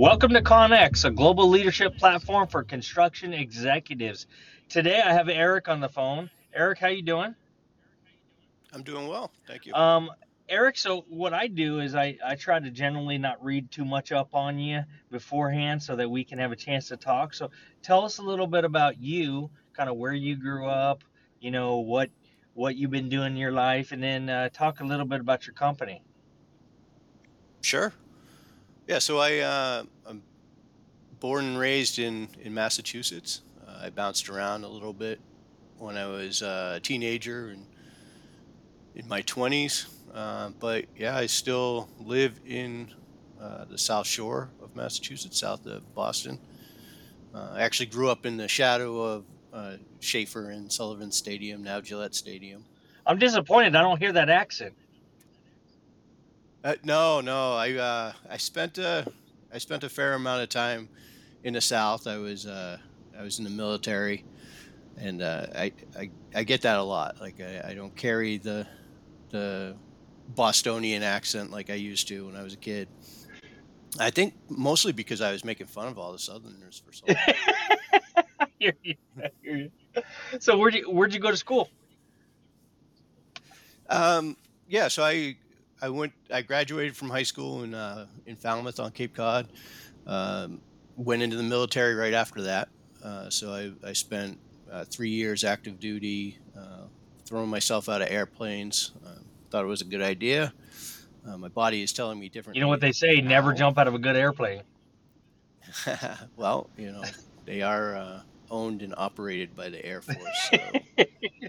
Welcome to CONEXEC, a global leadership platform for construction executives. Today I have Erik on the phone. Erik, how you doing? I'm doing well, thank you. Um, Erik, so what I do is I, I try to generally not read too much up on you beforehand so that we can have a chance to talk. So tell us a little bit about you, kind of where you grew up, you know, what what you've been doing in your life, and then uh, talk a little bit about your company. Sure. Yeah, so I uh, I'm born and raised in in Massachusetts. Uh, I bounced around a little bit when I was uh, a teenager and in my 20s. Uh, but yeah, I still live in uh, the South Shore of Massachusetts, south of Boston. Uh, I actually grew up in the shadow of uh, Schaefer and Sullivan Stadium, now Gillette Stadium. I'm disappointed I don't hear that accent. Uh, no, no, I uh, I spent a I spent a fair amount of time in the South. I was uh, I was in the military, and uh, I, I I get that a lot. Like I, I don't carry the the Bostonian accent like I used to when I was a kid. I think mostly because I was making fun of all the Southerners for so long. I hear you, I hear you. So where'd you where'd you go to school? Um, yeah, so I I went I graduated from high school in uh, in Falmouth on Cape Cod. Um, went into the military right after that. Uh, so I, I spent uh, three years active duty, uh, throwing myself out of airplanes. Uh, thought it was a good idea. Uh, my body is telling me different. You know what they say, never jump out of a good airplane. well, you know, they are uh, owned and operated by the Air Force. So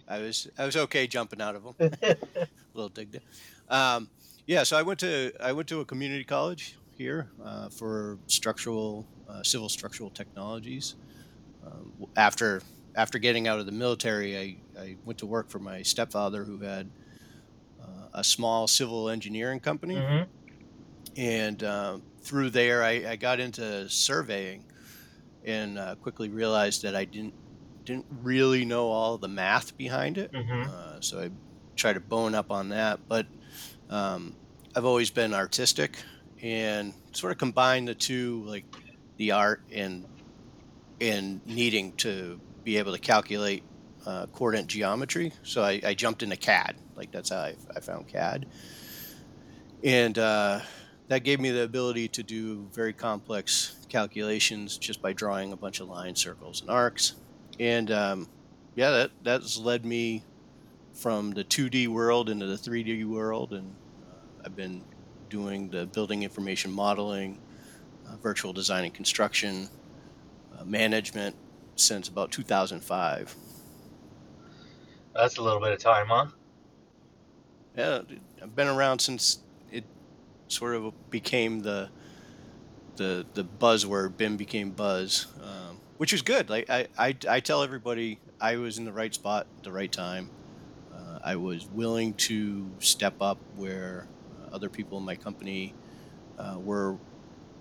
I was I was okay jumping out of them. a little dig there. Um, yeah, so I went to I went to a community college here uh, for structural uh, civil structural technologies. Um, after after getting out of the military, I, I went to work for my stepfather who had uh, a small civil engineering company, hmm and um, through there I, I got into surveying and uh, quickly realized that I didn't didn't really know all the math behind it. hmm Uh, so I tried to bone up on that, but um, I've always been artistic and sort of combine the two, like the art and and needing to be able to calculate uh, coordinate geometry. So I, I jumped into CAD. Like that's how I, I found CAD, and uh, that gave me the ability to do very complex calculations just by drawing a bunch of lines, circles, and arcs. And um, yeah, that that's led me from the 2D world into the 3D world, and I've been doing the building information modeling, uh, virtual design and construction, uh, management since about 2005. That's a little bit of time, huh? Yeah, I've been around since it sort of became the the the buzzword. BIM became buzz, um, which is good. Like I, I I tell everybody, I was in the right spot at the right time. Uh, I was willing to step up where other people in my company uh, were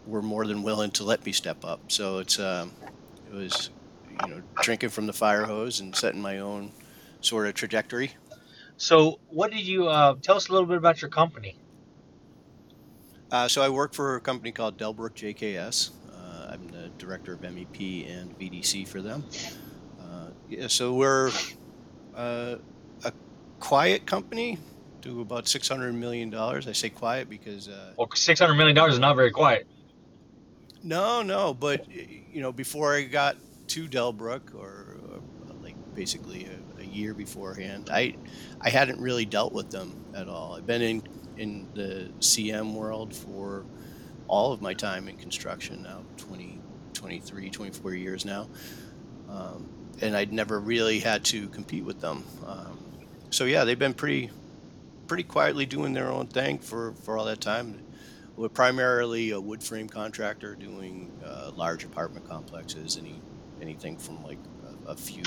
were more than willing to let me step up. So it's um, it was you know drinking from the fire hose and setting my own sort of trajectory. So what did you uh, tell us a little bit about your company? Uh, so I work for a company called Dellbrook JKS. Uh, I'm the director of MEP and VDC for them. Uh, yeah, so we're uh, a quiet company, do about six hundred million dollars. I say quiet because uh, Well, six hundred million dollars is not very quiet. no, no, but you know, before I got to Dellbrook, or, or like basically a, a year beforehand, I I hadn't really dealt with them at all. I've been in in the CM world for all of my time in construction now 20 23 24 years now um, and i'd never really had to compete with them um, so yeah they've been pretty pretty quietly doing their own thing for for all that time we're primarily a wood frame contractor doing uh, large apartment complexes any anything from like a, a few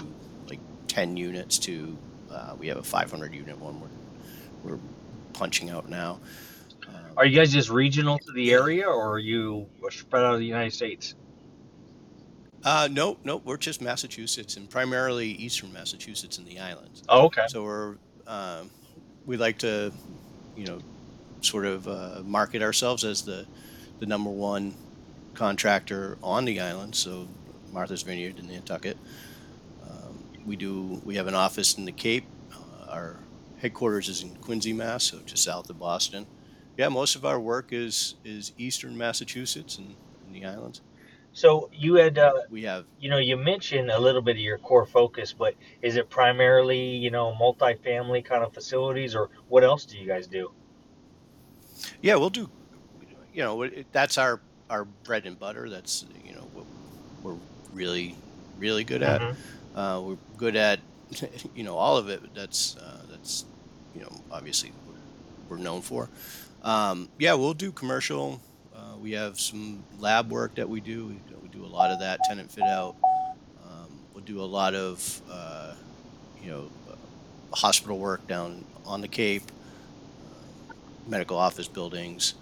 like 10 units to uh, we have a 500 unit one we're, we're punching out now um, Are you guys just regional to the area, or are you spread out of the United States? Uh, no, no, we're just Massachusetts and primarily eastern Massachusetts and the islands. Oh, okay. So we're um, we like to, you know, sort of uh, market ourselves as the the number one contractor on the island, so Martha's Vineyard in Nantucket. Um, we do. We have an office in the Cape. Uh, our headquarters is in Quincy, Mass, so just south of Boston. Yeah, most of our work is is eastern Massachusetts and, and the islands. So you had, uh, We have you know, you mentioned a little bit of your core focus, but is it primarily, you know, multifamily kind of facilities, or what else do you guys do? yeah, we'll do. You know, it, that's our our bread and butter. That's you know what we're really really good at. hmm Uh, we're good at you know all of it. That's uh, that's you know obviously we're known for. Um, yeah, we'll do commercial. Uh, we have some lab work that we do. We, we do a lot of that tenant fit out. Um, we'll do a lot of uh, you know uh, hospital work down on the Cape, medical office buildings.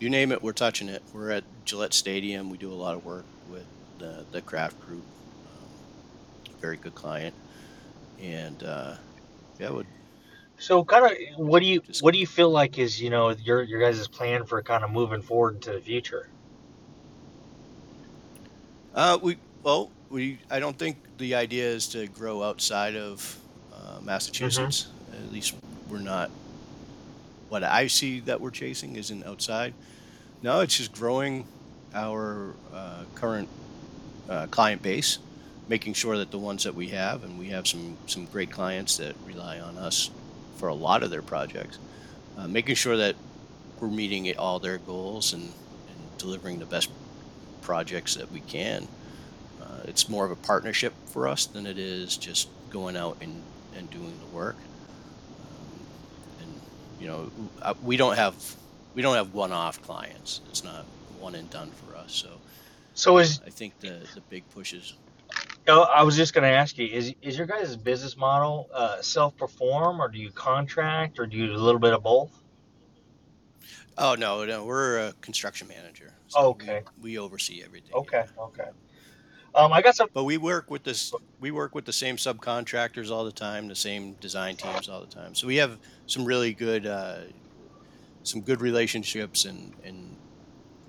You name it, we're touching it. We're at Gillette Stadium. We do a lot of work with the the Kraft Group. Um, very good client, and uh, yeah, would So, kind of, what do you what do you feel like is, you know, your your guys' plan for kind of moving forward into the future? uh, we well we I don't think the idea is to grow outside of uh, Massachusetts. At least we're not. What I see that we're chasing isn't outside. No, it's just growing our uh, current uh, client base, making sure that the ones that we have, and we have some some great clients that rely on us for a lot of their projects, uh, making sure that we're meeting all their goals and, and delivering the best projects that we can. Uh, it's more of a partnership for us than it is just going out and, and doing the work. Um, and you know, uh, we don't have we don't have one-off clients. It's not one and done for us. So So is I think the the big push is I was just going to ask you is is your guys' business model uh, self perform or do you contract or do you do a little bit of both? oh no no we're a construction manager, so Okay, we oversee everything. Yeah. okay, okay. Um, I got some. But we work with this. We work with the same subcontractors all the time, the same design teams all the time. So we have some really good, uh, some good relationships, and and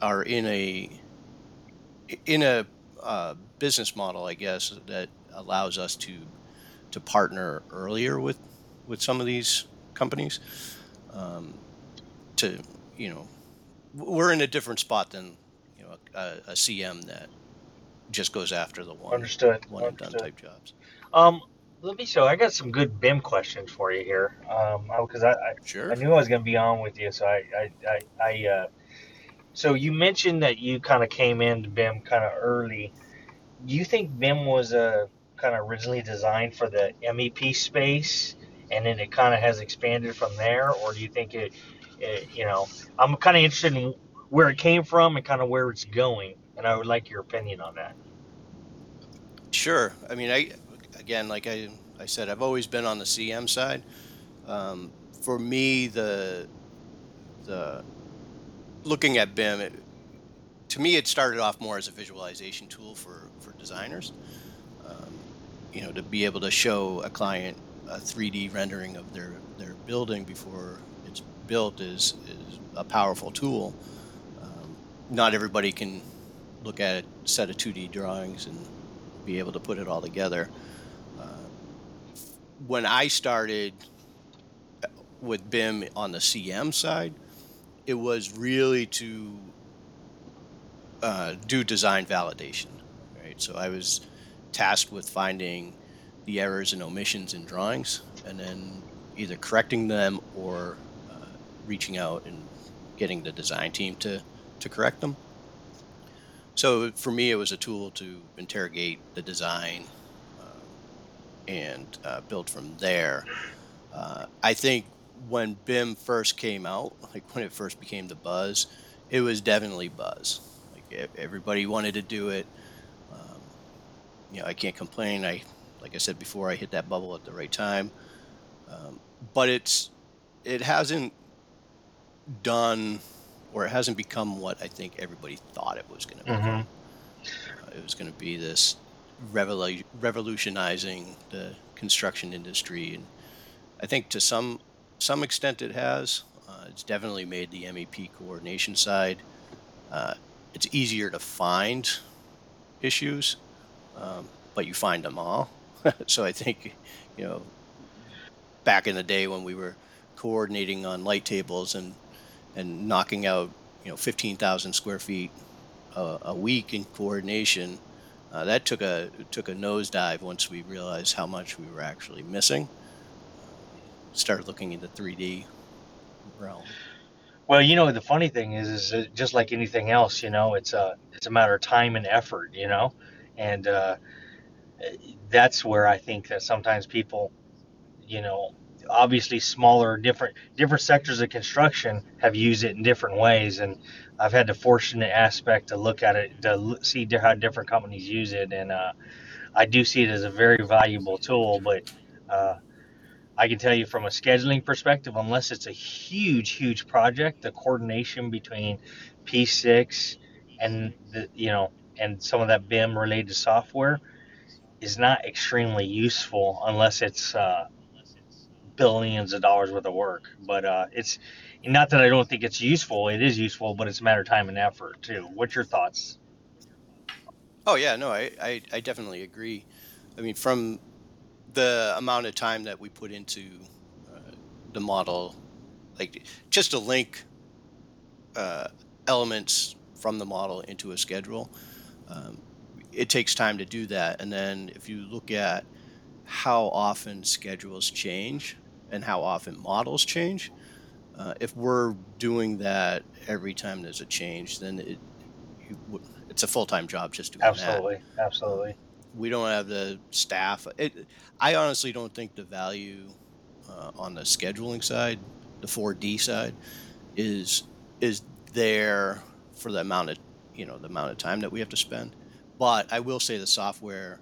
are in a in a uh, business model, I guess, that allows us to to partner earlier with with some of these companies. Um, to you know, we're in a different spot than you know a, a CM that just goes after the one Understood. one and done type jobs. Um, let me show. I got some good BIM questions for you here. Um, because I, I I Sure. knew I was going to be on with you, so I I I, I uh, so you mentioned that you kind of came into BIM kind of early. Do you think BIM was uh, kind of originally designed for the MEP space, and then it kind of has expanded from there, or do you think it, it you know, I'm kind of interested in where it came from and kind of where it's going, and I would like your opinion on that. Sure. I mean, I again, like I I said, I've always been on the CM side. Um, for me, the the looking at BIM, it, to me, it started off more as a visualization tool for for designers. Um, you know, to be able to show a client a 3D rendering of their their building before it's built is is a powerful tool. Um, not everybody can look at a set of 2D drawings and be able to put it all together. Uh, when I started with BIM on the CM side, it was really to uh, do design validation, right? So I was tasked with finding the errors and omissions in drawings, and then either correcting them or uh, reaching out and getting the design team to to correct them. So for me, it was a tool to interrogate the design um, and uh, build from there. Uh, I think when BIM first came out, like when it first became the buzz, it was definitely buzz. Like everybody wanted to do it. Um, you know, I can't complain. I, like I said before, I hit that bubble at the right time. Um, but it's, it hasn't done, or it hasn't become what I think everybody thought it was going to hmm become. Uh, it was going to be this revolu- revolutionizing the construction industry, and I think to some some extent it has. Uh, it's definitely made the MEP coordination side uh, it's easier to find issues, um, but you find them all. so I think, you know, back in the day when we were coordinating on light tables and and knocking out you know 15,000 square feet a, a week in coordination, uh, that took a took a nosedive once we realized how much we were actually missing. Started looking into 3D realm. Well, you know, the funny thing is, is just like anything else, you know, it's a it's a matter of time and effort, you know, and uh, that's where I think that sometimes people, you know, obviously smaller, different different sectors of construction have used it in different ways, and I've had the fortunate aspect to look at it to see how different companies use it, and uh, I do see it as a very valuable tool, but. Uh, I can tell you from a scheduling perspective, unless it's a huge, huge project, the coordination between P6 and the, you know, and some of that BIM related software is not extremely useful unless it's uh, billions of dollars worth of work. But uh, it's not that I don't think it's useful. It is useful, but it's a matter of time and effort too. What's your thoughts? Oh yeah, no, I, I, I definitely agree. I mean, from the amount of time that we put into uh, the model, like just to link uh, elements from the model into a schedule, um, it takes time to do that. And then if you look at how often schedules change and how often models change, uh, if we're doing that every time there's a change, then it, it's a full time job just doing that. Absolutely, absolutely. We don't have the staff. It, I honestly don't think the value uh, on the scheduling side, the 4D side, is is there for the amount of you know the amount of time that we have to spend. But I will say the software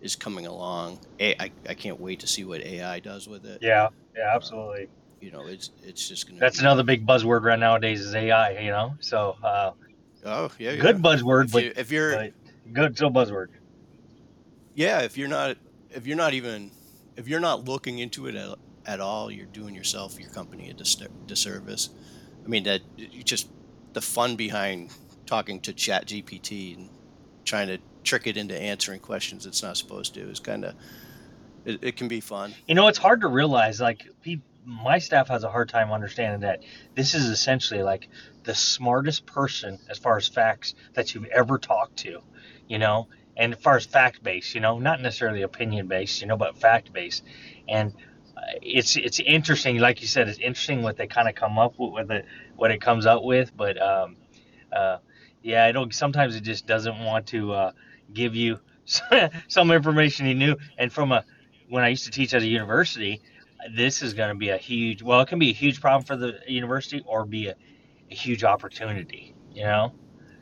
is coming along. A- I, I can't wait to see what AI does with it. Yeah, yeah, Uh, absolutely. you know, it's it's just going to That's be. another big buzzword right nowadays is AI. You know, so uh, Oh yeah, yeah. good buzzword, If but, you if you're good still buzzword. Yeah, if you're not if you're not even if you're not looking into it at, at all, you're doing yourself your company a dis- disservice. I mean that you just the fun behind talking to Chat GPT and trying to trick it into answering questions it's not supposed to is kind of it, it can be fun. You know, it's hard to realize. Like, my staff has a hard time understanding that this is essentially like the smartest person as far as facts that you've ever talked to. You know, and as far as fact based, you know, not necessarily opinion based, you know, but fact based. And uh, it's it's interesting, like you said, it's interesting what they kind of come up with, with it, what it comes up with. But um, uh, yeah, I don't. Sometimes it just doesn't want to uh, give you some information you knew. And from a when I used to teach at a university, this is going to be a huge. Well, it can be a huge problem for the university or be a, a huge opportunity. You know,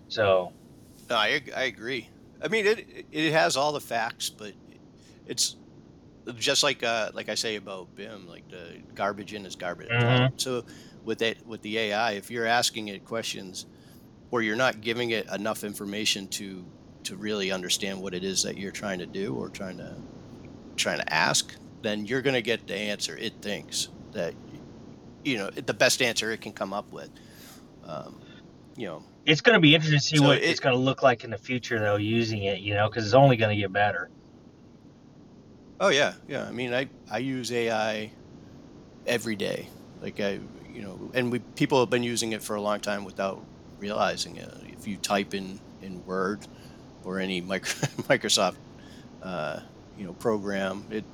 so No, I I agree. I mean it it has all the facts, but it's just like uh, like I say about BIM, like the garbage in is garbage hmm out. So with that with the AI, if you're asking it questions or you're not giving it enough information to to really understand what it is that you're trying to do or trying to trying to ask, then you're going to get the answer it thinks that you know the best answer it can come up with. Um, you know, it's going to be interesting to see so what it's going to look like in the future, though, using it. You know, because it's only going to get better. oh yeah yeah. I mean I I use AI every day. Like I, you know, and we people have been using it for a long time without realizing it. If you type in in Word or any micro, Microsoft, uh, you know, program, it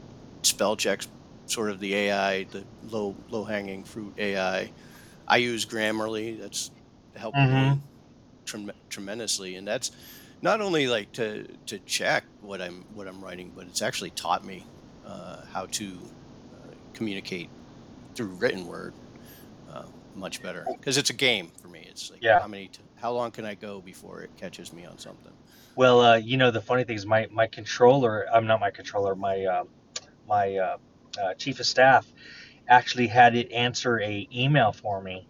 spell checks sort of the AI, the low low hanging fruit AI. I use Grammarly. That's helped hmm me trem- tremendously, and that's not only like to to check what I'm what I'm writing, but it's actually taught me uh, how to uh, communicate through written word uh, much better because it's a game for me. It's like Yeah. how many t- how long can I go before it catches me on something? Well, uh, you know, the funny thing is, my my controller. I'm not my controller. My uh, my uh, uh, chief of staff actually had it answer a email for me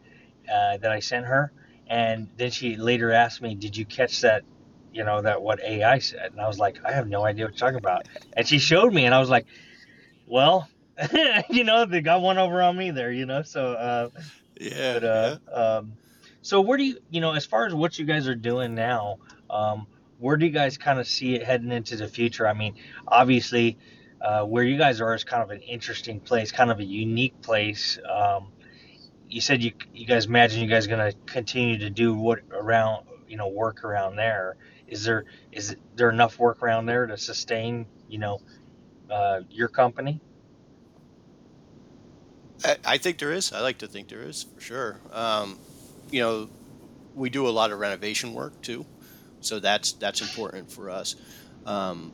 uh, that I sent her, and then she later asked me, "Did you catch that? You know that what AI said?" And I was like, "I have no idea what you're talking about." And she showed me, and I was like, "Well, you know, they got one over on me there, you know." So, uh, Yeah, but yeah. uh, um, So where do you, you know, as far as what you guys are doing now, um, where do you guys kind of see it heading into the future? I mean, obviously, uh, where you guys are is kind of an interesting place, kind of a unique place. Um, you said you you guys imagine you guys going to continue to do what around you know work around there. Is there is there enough work around there to sustain you know uh, your company? I, I think there is. I like to think there is for sure. Um, you know, we do a lot of renovation work too, so that's that's important for us. Um,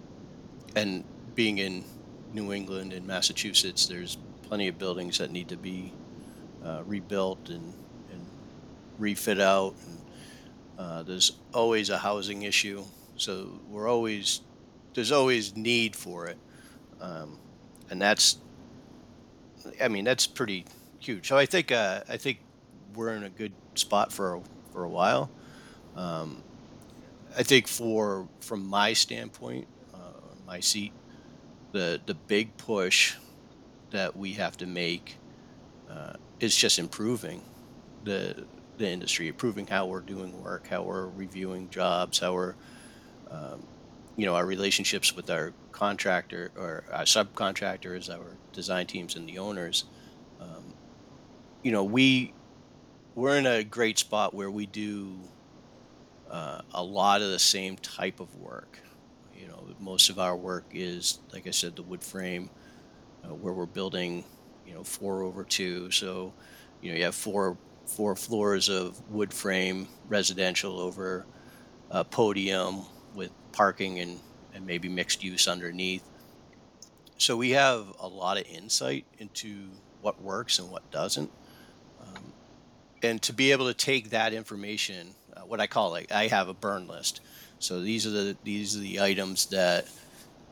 and being in New England and Massachusetts, there's plenty of buildings that need to be uh, rebuilt and, and refit out. And, uh, there's always a housing issue, so we're always there's always need for it, um, and that's I mean that's pretty huge. So I think uh, I think we're in a good spot for a, for a while. Um, I think for from my standpoint, uh, my seat, the the big push that we have to make uh, is just improving the the industry, improving how we're doing work, how we're reviewing jobs, how we're um, you know our relationships with our contractor or our subcontractors, our design teams, and the owners. Um, you know, we we're in a great spot where we do uh, a lot of the same type of work. You know, most of our work is, like I said, the wood frame, uh, where we're building, you know, four over two. So, you know, you have four four floors of wood frame residential over a podium with parking and, and maybe mixed use underneath. So we have a lot of insight into what works and what doesn't. Um, and to be able to take that information, uh, what I call like I have a burn list. So these are the these are the items that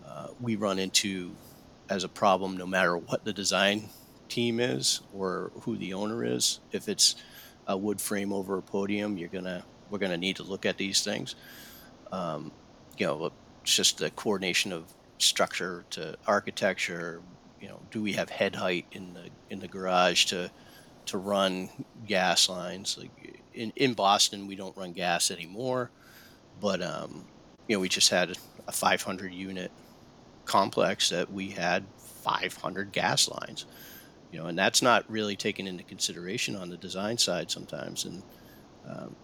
uh, we run into as a problem, no matter what the design team is or who the owner is. If it's a wood frame over a podium, you're gonna we're gonna need to look at these things. Um, you know, it's just the coordination of structure to architecture. You know, do we have head height in the in the garage to to run gas lines? Like in, in Boston, we don't run gas anymore, but um, you know, we just had a 500 unit complex that we had 500 gas lines. You know, and that's not really taken into consideration on the design side sometimes, and um,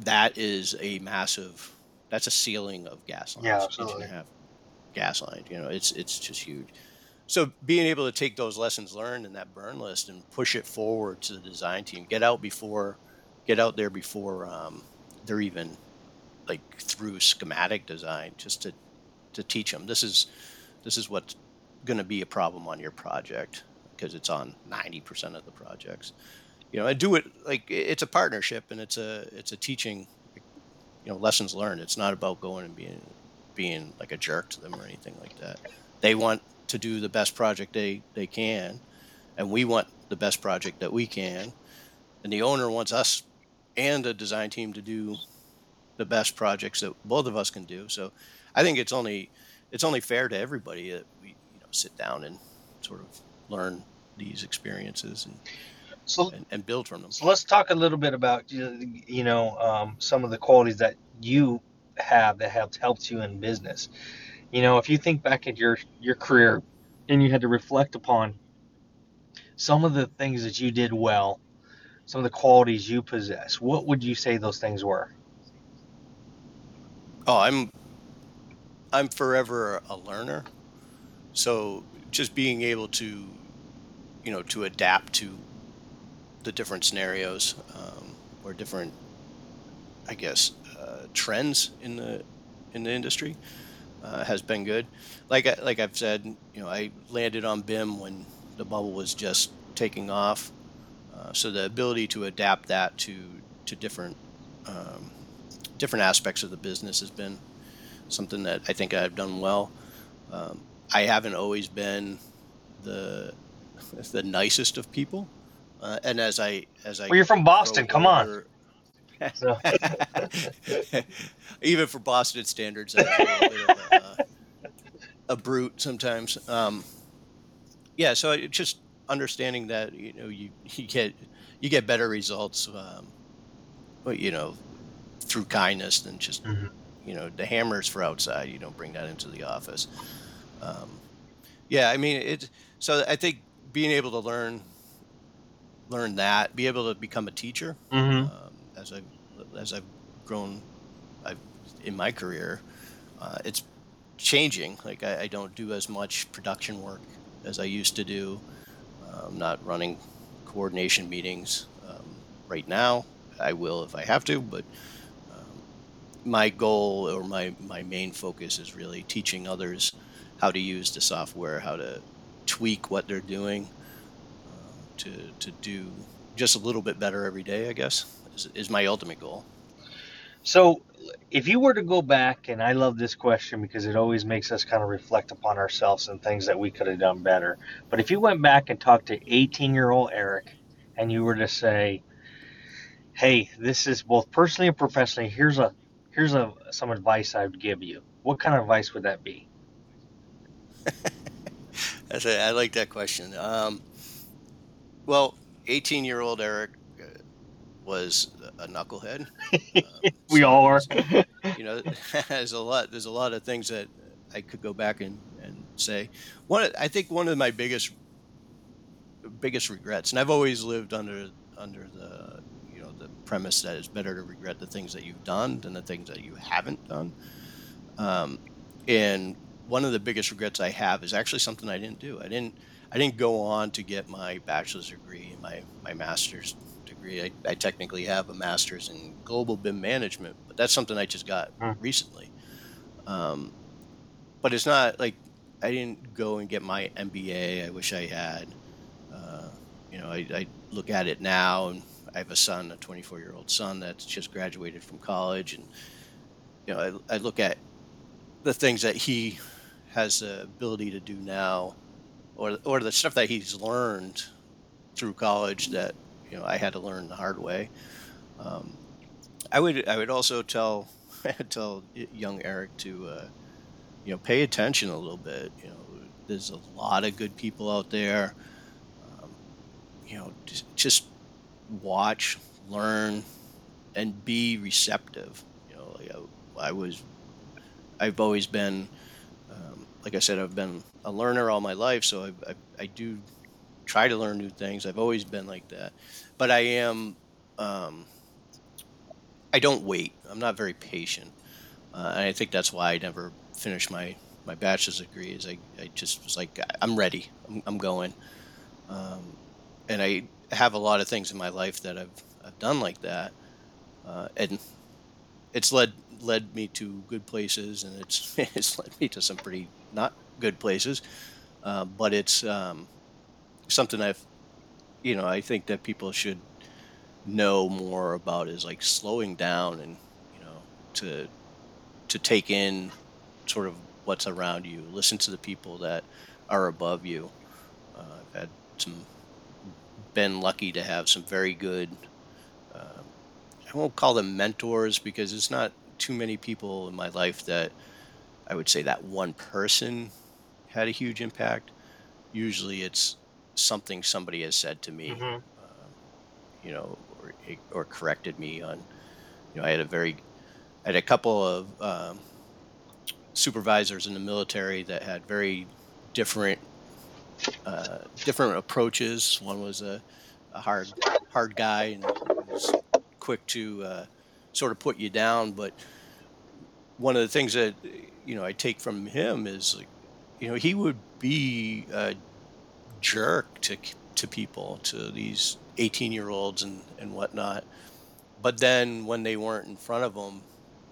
that is a massive. That's a ceiling of gas lines. Yeah, absolutely. and a gas line. You know, it's it's just huge. So being able to take those lessons learned in that burn list and push it forward to the design team, get out before, get out there before um, they're even like through schematic design, just to to teach them this is this is what's going to be a problem on your project because it's on 90% of the projects. You know and do it like it's a partnership and it's a it's a teaching you know lessons learned. It's not about going and being being like a jerk to them or anything like that. They want to do the best project they they can and we want the best project that we can. And the owner wants us and the design team to do the best projects that both of us can do. So i think it's only it's only fair to everybody that we you know sit down and sort of learn these experiences and So and, and build from them So let's talk a little bit about you you know um, some of the qualities that you have that have helped you in business. You know, if you think back at your your career and you had to reflect upon some of the things that you did well, some of the qualities you possess, what would you say those things were? oh i'm i'm forever a learner so just being able to you know to adapt to the different scenarios um, or different i guess uh, trends in the in the industry uh, has been good like I, like i've said you know i landed on bim when the bubble was just taking off uh, so the ability to adapt that to to different um, different aspects of the business has been something that I think I've done well. Um, I haven't always been the the nicest of people, uh, and as I as I Well, you're from Boston. Come on. So, even for Boston standards, I'm a bit of a, a brute sometimes. Um, yeah, so just understanding that you know you, you get you get better results um, well, you know, through kindness than just hmm you know the hammers for outside. You don't bring that into the office. Um, yeah, I mean it. So I think being able to learn learn that, be able to become a teacher hmm um, as I as I've grown, I've in my career, uh, it's changing. Like I, I don't do as much production work as I used to do. Uh, I'm not running coordination meetings um, right now. I will if I have to, but um, my goal or my my main focus is really teaching others how to use the software, how to tweak what they're doing uh, to to do just a little bit better every day. I guess is, is my ultimate goal. So, if you were to go back, and I love this question because it always makes us kind of reflect upon ourselves and things that we could have done better. But if you went back and talked to 18 year old Erik and you were to say, hey, this is both personally and professionally, here's a here's a some advice I would give you. What kind of advice would that be? That's a, I like that question. Um, well, 18 year old Erik uh, was a knucklehead. Um, we so all are. there's you know there's a lot there's a lot of things that I could go back and, and say. One I think one of my biggest biggest regrets, and I've always lived under under the you know the premise that it's better to regret the things that you've done than the things that you haven't done. Um, and one of the biggest regrets I have is actually something I didn't do. I didn't I didn't go on to get my bachelor's degree my my master's degree. I, I technically have a master's in global BIM management, but that's something I just got Hmm. recently. Um, but it's not like I didn't go and get my MBA. I wish I had. Uh, you know, I, I look at it now, and I have a son, a 24 year old son that's just graduated from college, and you know, I, I look at the things that he has the ability to do now, or or the stuff that he's learned through college that you know I had to learn the hard way. Um, I would I would also tell tell young Erik to uh, you know pay attention a little bit. You know, there's a lot of good people out there. Um, you know, just, just watch, learn, and be receptive. You know, like I, I was I've always been, like I said, I've been a learner all my life, so I, I, I do try to learn new things. I've always been like that, but I am, um, I don't wait. I'm not very patient, uh, and I think that's why I never finished my my bachelor's degree. Is I, I just was like, I'm ready. I'm, I'm going, um, and I have a lot of things in my life that I've I've done like that, uh, and it's led led me to good places, and it's it's led me to some pretty not good places. Uh, but it's um, something I've you know I think that people should know more about is like slowing down and you know to to take in sort of what's around you, listen to the people that are above you. Uh, I've had some been lucky to have some very good. Um, I won't call them mentors because it's not too many people in my life that I would say that one person had a huge impact. Usually it's something somebody has said to me, hmm um, you know, or, or corrected me on, you know, I had a very, I had a couple of um, supervisors in the military that had very different, uh, different approaches. One was a, a hard, hard guy and was quick to uh, sort of put you down, but one of the things that you know I take from him is you know, he would be a jerk to to people, to these 18 year olds and and whatnot. But then when they weren't in front of him,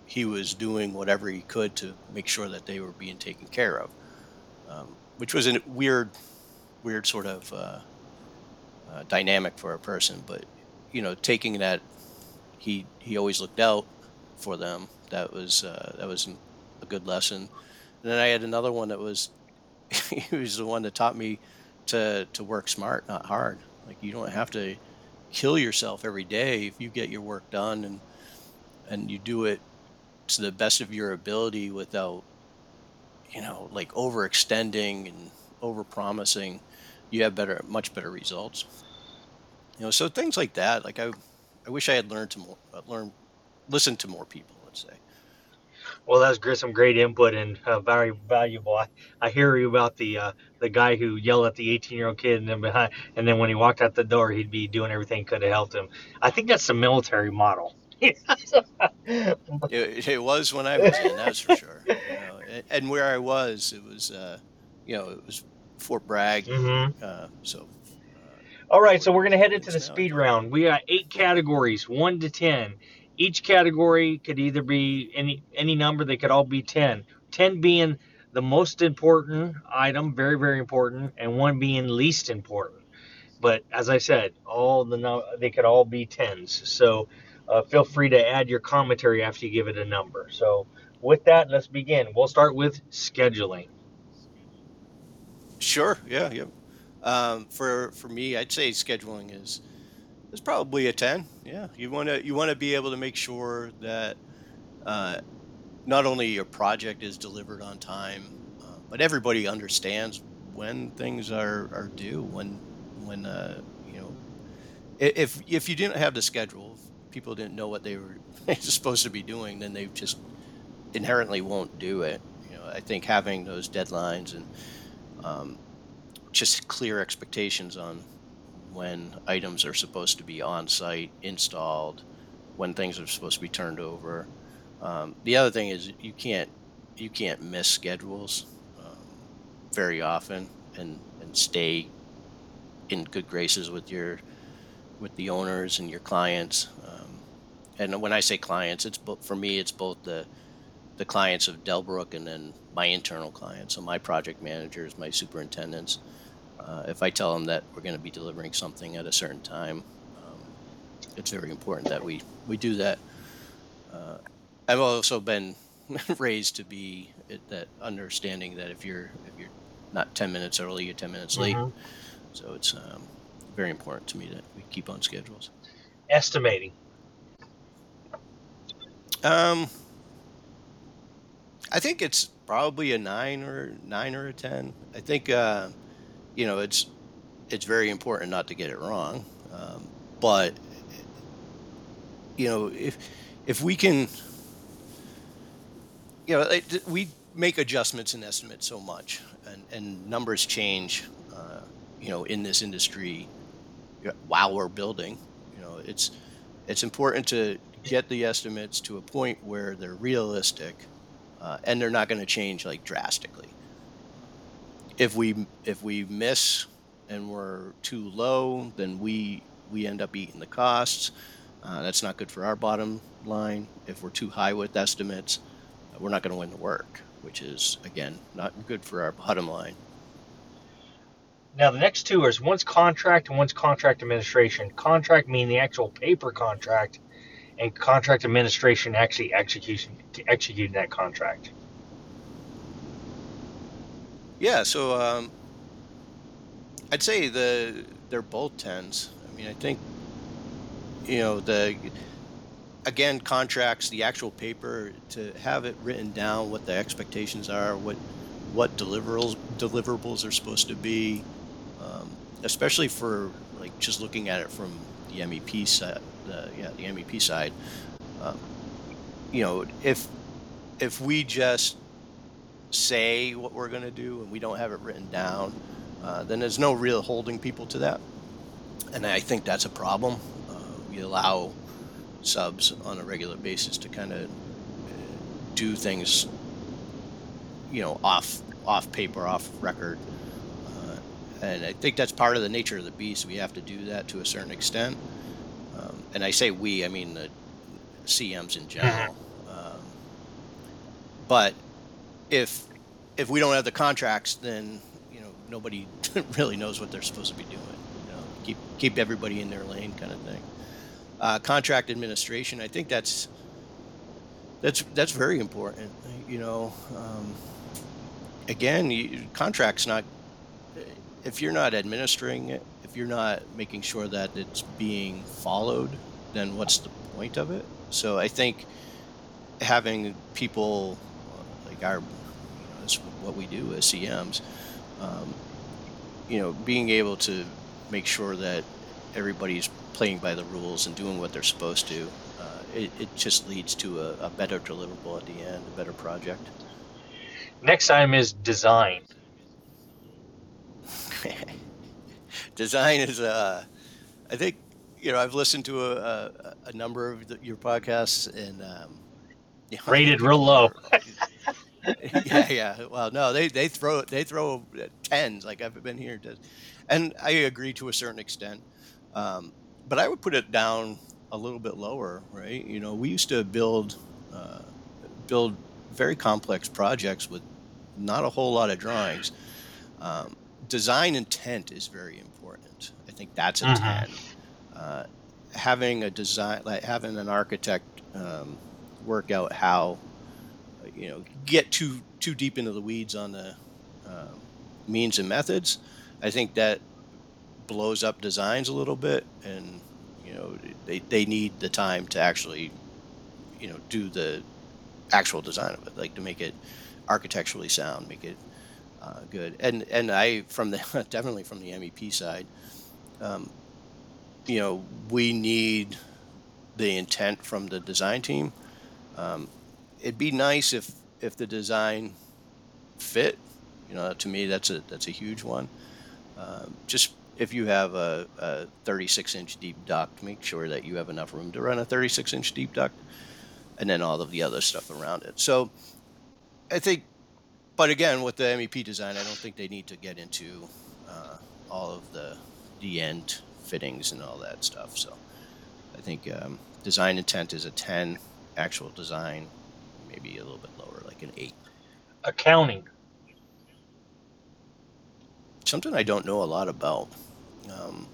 he was doing whatever he could to make sure that they were being taken care of, um, which was a weird, weird sort of uh, uh, dynamic for a person. But you know, taking that, he he always looked out for them. That was uh, that was a good lesson. And then I had another one that was he was the one that taught me to to work smart, not hard. Like you don't have to kill yourself every day if you get your work done and and you do it to the best of your ability without you know like overextending and over promising you have better much better results you know so things like that like i I wish I had learned to more, uh, learn, listen to more people. Let's say. Well, that's great, some great input and uh, very valuable. I, I hear you about the uh, the guy who yelled at the 18 year old kid and then behind, and then when he walked out the door, he'd be doing everything could have helped him. I think that's the military model. It, it was when I was in, that's for sure. You know, and, and where I was, it was, uh, you know, it was Fort Bragg. hmm Uh, so, All right, so we're gonna head into the speed round. We got eight categories, one to ten. Each category could either be any any number. They could all be ten. Ten being the most important item, very very important, and one being least important. But as I said, all the no- they could all be tens. So uh, feel free to add your commentary after you give it a number. So with that, let's begin. We'll start with scheduling. Sure. Yeah. Yeah. Um, for for me, I'd say scheduling is is probably a ten. Yeah. You want to you want to be able to make sure that uh, not only your project is delivered on time, uh, but everybody understands when things are, are due. When when uh, you know if if you didn't have the schedule, people didn't know what they were supposed to be doing, then they just inherently won't do it. You know, I think having those deadlines and um, just clear expectations on when items are supposed to be on site, installed, when things are supposed to be turned over. Um, the other thing is you can't you can't miss schedules um, very often and and stay in good graces with your with the owners and your clients. Um, and when I say clients, it's both for me. It's both the the clients of Dellbrook and then my internal clients. So my project managers, my superintendents. Uh, if I tell them that we're going to be delivering something at a certain time, um, it's very important that we we do that. Uh, I've also been raised to be it, that understanding that if you're if you're not 10 minutes early, you're 10 minutes late. hmm So it's um, very important to me that we keep on schedules. Estimating. Um, I think it's probably a nine or nine or a ten. I think uh, you know it's it's very important not to get it wrong, um, but you know if if we can you know it, we make adjustments in estimates so much and, and numbers change uh, you know in this industry while we're building you know it's it's important to get the estimates to a point where they're realistic uh, and they're not going to change like drastically. If we if we miss and we're too low then we we end up eating the costs. Uh, that's not good for our bottom line. If we're too high with estimates we're not going to win the work which is again not good for our bottom line. Now the next two is one's contract and one's contract administration. Contract meaning the actual paper contract, and contract administration actually execution executing that contract. yeah so um, i'd say the they're both tens i mean i think you know the again contracts the actual paper to have it written down what the expectations are what what deliverables deliverables are supposed to be um, especially for like just looking at it from the mep side the yeah the mep side. Um, you know if if we just say what we're going to do and we don't have it written down uh, then there's no real holding people to that. And i think that's a problem. Uh, we allow subs on a regular basis to kind of do things, you know, off off paper, off record, uh, and I think that's part of the nature of the beast. We have to do that to a certain extent, and I say we, I mean the CMs in general. Um, but if if we don't have the contracts, then you know nobody really knows what they're supposed to be doing. You know, keep keep everybody in their lane, kind of thing uh, contract administration. I think that's that's that's very important. You know, um, again, you, contracts not if you're not administering it, if you're not making sure that it's being followed, then what's the point of it? So I think having people uh, like our, you know, that's what we do as CMs, um, you know, being able to make sure that everybody's playing by the rules and doing what they're supposed to, uh, it, it just leads to a, a better deliverable at the end, a better project. Next item is design. Design is, uh, I think, you know, I've listened to a, a, a number of the, your podcasts and, um, you know, Rated real low. yeah, yeah. Well, no, they, they throw, they throw tens like I've been here to, and I agree to a certain extent. Um, but I would put it down a little bit lower, right? You know, we used to build, uh, build very complex projects with not a whole lot of drawings. Um, design intent is very important. I think that's a hmm 10. Uh, having a design, like having an architect um, work out how, you know, get too too deep into the weeds on the um, means and methods. I think that blows up designs a little bit, and you know, they, they need the time to actually, you know, do the actual design of it, like to make it architecturally sound, make it uh, good. And and I from the definitely from the MEP side, um, you know, we need the intent from the design team. Um, it'd be nice if if the design fit. You know, to me that's a that's a huge one. Um, just if you have a, a 36 inch deep duct, make sure that you have enough room to run a 36 inch deep duct, and then all of the other stuff around it. So I think but again, with the MEP design, I don't think they need to get into uh, all of the the end fittings and all that stuff. So I think um, design intent is a ten. Actual design, maybe a little bit lower, like an eight. Accounting. Something I don't know a lot about. Um,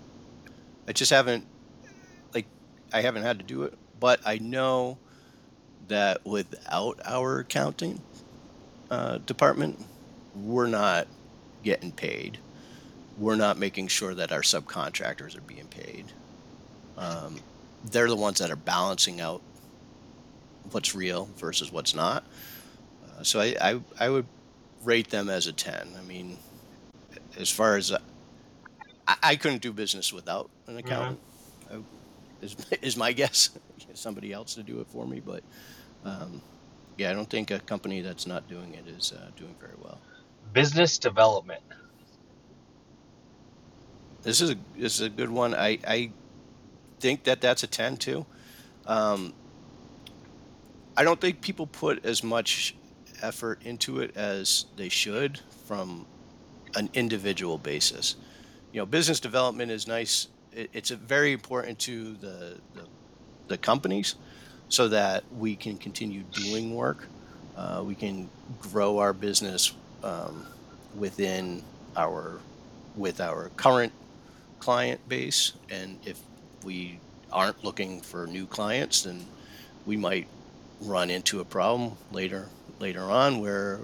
I just haven't like I haven't had to do it, but I know that without our accounting uh, department, we're not getting paid. We're not making sure that our subcontractors are being paid. Um, they're the ones that are balancing out what's real versus what's not. Uh, so I, I, I would rate them as a 10. I mean, as far as uh, I, I couldn't do business without an hmm accountant, I, is, is my guess. Somebody else to do it for me, but um, yeah, I don't think a company that's not doing it is uh, doing very well. Business development. This is a this is a good one. I I think that that's a ten too. Um, I don't think people put as much effort into it as they should from an individual basis. You know, business development is nice. It, it's a very important to the, the the companies so that we can continue doing work. Uh, we can grow our business um, within our with our current client base, and if we aren't looking for new clients, then we might run into a problem later later on where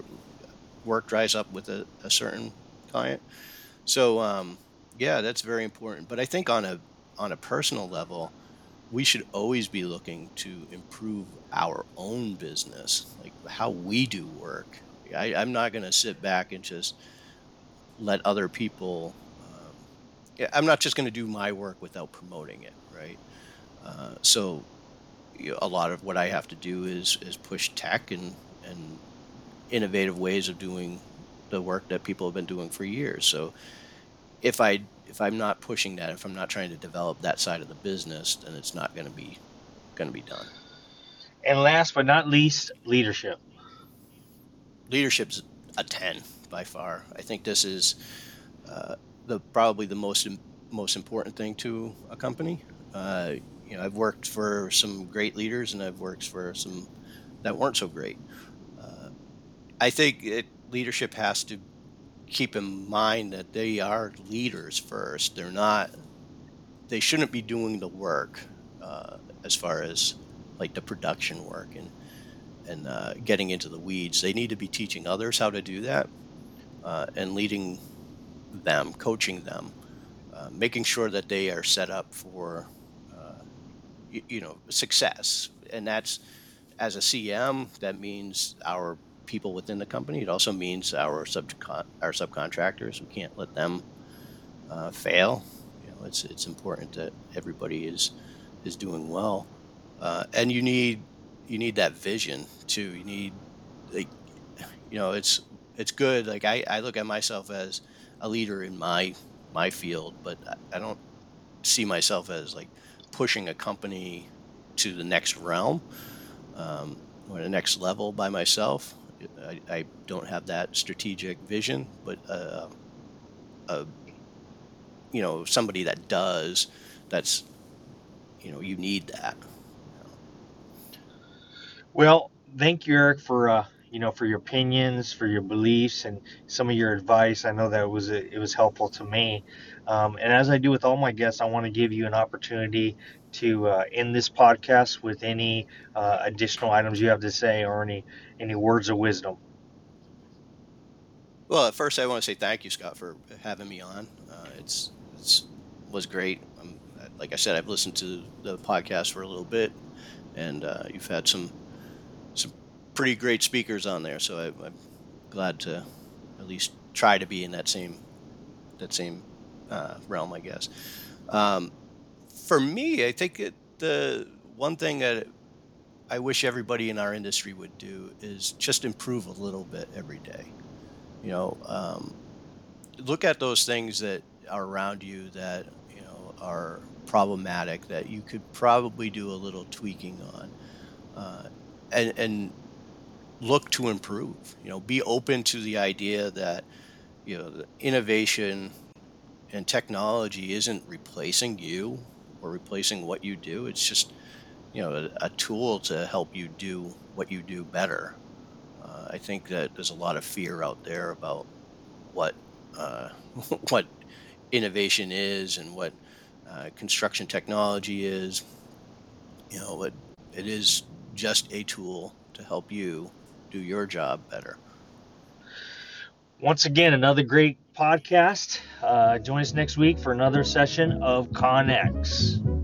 work dries up with a, a certain client. So um, yeah, that's very important. But I think on a on a personal level, we should always be looking to improve our own business, like how we do work. I, I'm not going to sit back and just let other people. Um, I'm not just going to do my work without promoting it, right? Uh, so you know, a lot of what I have to do is is push tech and and innovative ways of doing the work that people have been doing for years. So if I if I'm not pushing that, if I'm not trying to develop that side of the business, then it's not going to be going to be done. And last but not least, leadership. Leadership's a ten by far. I think this is uh, the probably the most most important thing to a company. Uh, you know, I've worked for some great leaders, and I've worked for some that weren't so great. Uh, I think it, leadership has to keep in mind that they are leaders first. They're not. They shouldn't be doing the work uh, as far as like the production work and and uh, getting into the weeds. They need to be teaching others how to do that uh, and leading them, coaching them, uh, making sure that they are set up for uh, you, you know success. And that's as a CM, that means our people within the company. It also means our subcon- our subcontractors. We can't let them uh, fail. You know, it's it's important that everybody is is doing well, uh, and you need you need that vision too. You need like you know it's it's good. Like I, I look at myself as a leader in my my field, but I, I don't see myself as like pushing a company to the next realm um, or the next level by myself. I, I don't have that strategic vision, but uh, a you know somebody that does that's you know you need that Well, thank you, Erik, for uh, you know for your opinions, for your beliefs, and some of your advice. I know that was it was helpful to me. Um, and as I do with all my guests, I want to give you an opportunity to uh, end this podcast with any uh, additional items you have to say or any any words of wisdom. well at first i want to say thank you scott for having me on. Uh, it's was great. Um, like i said i've listened to the podcast for a little bit and uh, you've had some some pretty great speakers on there so I, i'm glad to at least try to be in that same that same uh, realm i guess. Um, for me, I think it, the one thing that I wish everybody in our industry would do is just improve a little bit every day. You know, um, look at those things that are around you that you know are problematic that you could probably do a little tweaking on, uh, and and look to improve. You know, be open to the idea that you know the innovation and technology isn't replacing you or replacing what you do. It's just you know a, a tool to help you do what you do better. Uh, I think that there's a lot of fear out there about what uh, what innovation is and what uh, construction technology is. You know, it, it is just a tool to help you do your job better. Once again, another great podcast. Uh, join us next week for another session of CONEXEC.